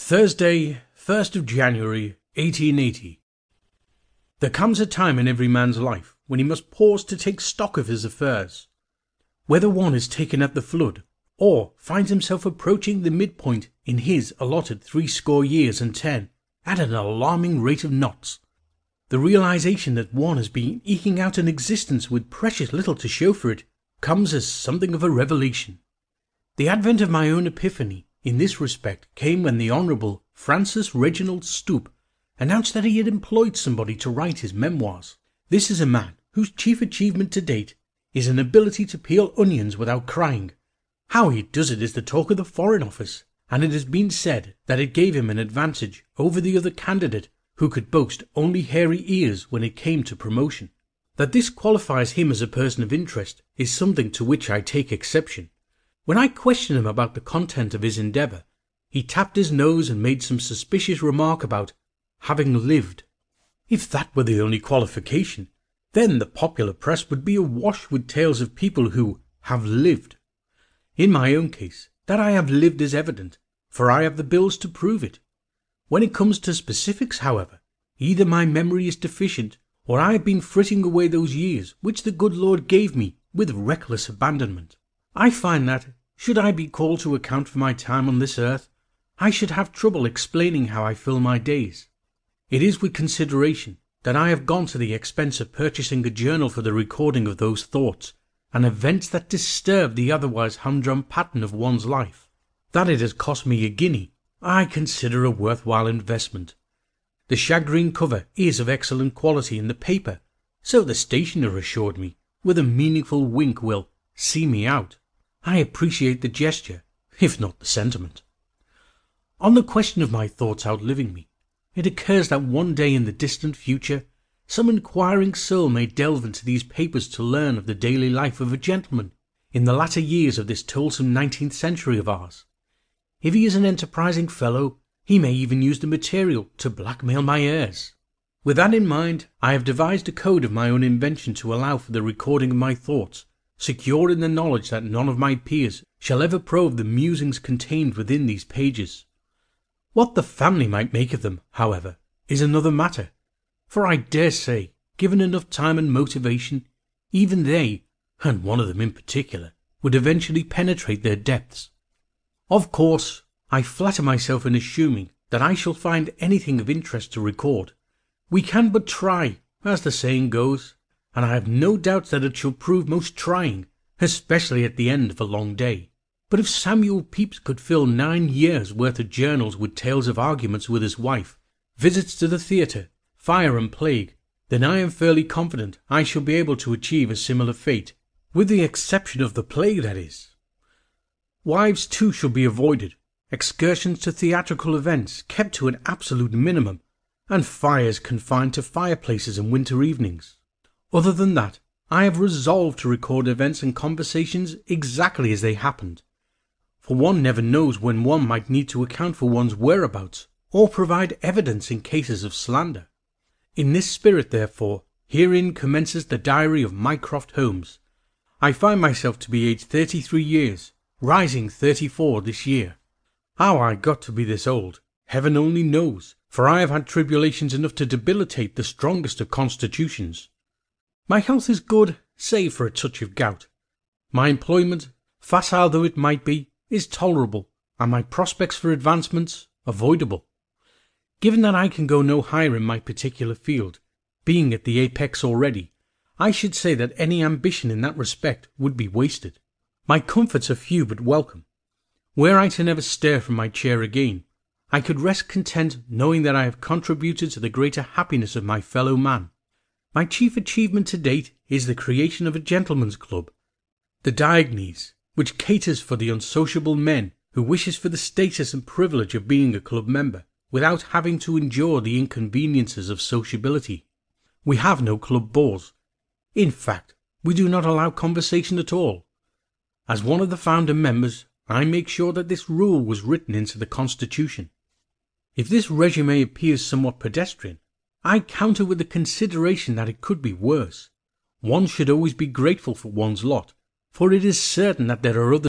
Thursday, 1st of January, 1880. There comes a time in every man's life when he must pause to take stock of his affairs. Whether one is taken at the flood, or finds himself approaching the midpoint in his allotted threescore years and ten, at an alarming rate of knots, the realization that one has been eking out an existence with precious little to show for it comes as something of a revelation. The advent of my own epiphany in this respect came when the Honourable Francis Reginald Stoop announced that he had employed somebody to write his memoirs. This is a man whose chief achievement to date is an ability to peel onions without crying. How he does it is the talk of the Foreign Office, and it has been said that it gave him an advantage over the other candidate who could boast only hairy ears when it came to promotion. That this qualifies him as a person of interest is something to which I take exception. When I questioned him about the content of his endeavour, he tapped his nose and made some suspicious remark about having lived. If that were the only qualification, then the popular press would be awash with tales of people who have lived. In my own case, that I have lived is evident, for I have the bills to prove it. When it comes to specifics, however, either my memory is deficient, or I have been fritting away those years which the good Lord gave me with reckless abandonment. I find that should I be called to account for my time on this earth, I should have trouble explaining how I fill my days. It is with consideration that I have gone to the expense of purchasing a journal for the recording of those thoughts and events that disturb the otherwise humdrum pattern of one's life. That it has cost me a guinea, I consider a worthwhile investment. The shagreen cover is of excellent quality, and the paper, so the stationer assured me, with a meaningful wink, will see me out. I appreciate the gesture, if not the sentiment. On the question of my thoughts outliving me, it occurs that one day in the distant future some inquiring soul may delve into these papers to learn of the daily life of a gentleman in the latter years of this toilsome nineteenth century of ours. If he is an enterprising fellow, he may even use the material to blackmail my heirs. With that in mind, I have devised a code of my own invention to allow for the recording of my thoughts secure in the knowledge that none of my peers shall ever probe the musings contained within these pages. What the family might make of them, however, is another matter, for I dare say, given enough time and motivation, even they, and one of them in particular, would eventually penetrate their depths. Of course, I flatter myself in assuming that I shall find anything of interest to record. We can but try, as the saying goes and I have no doubts that it shall prove most trying, especially at the end of a long day. But if Samuel Pepys could fill nine years' worth of journals with tales of arguments with his wife, visits to the theatre, fire and plague, then I am fairly confident I shall be able to achieve a similar fate, with the exception of the plague, that is. Wives, too, shall be avoided, excursions to theatrical events kept to an absolute minimum, and fires confined to fireplaces and winter evenings. Other than that, I have resolved to record events and conversations exactly as they happened, for one never knows when one might need to account for one's whereabouts or provide evidence in cases of slander. In this spirit, therefore, herein commences the diary of Mycroft Holmes. I find myself to be aged thirty-three years, rising thirty-four this year. How I got to be this old, heaven only knows, for I have had tribulations enough to debilitate the strongest of constitutions. My health is good, save for a touch of gout. My employment, facile though it might be, is tolerable, and my prospects for advancements avoidable. Given that I can go no higher in my particular field, being at the apex already, I should say that any ambition in that respect would be wasted. My comforts are few but welcome. Were I to never stir from my chair again, I could rest content knowing that I have contributed to the greater happiness of my fellow man. My chief achievement to date is the creation of a gentlemen's club, the Diogenes, which caters for the unsociable men who wishes for the status and privilege of being a club member without having to endure the inconveniences of sociability. We have no club balls. In fact, we do not allow conversation at all. As one of the founder members, I make sure that this rule was written into the Constitution. If this resume appears somewhat pedestrian, I counter with the consideration that it could be worse. One should always be grateful for one's lot, for it is certain that there are others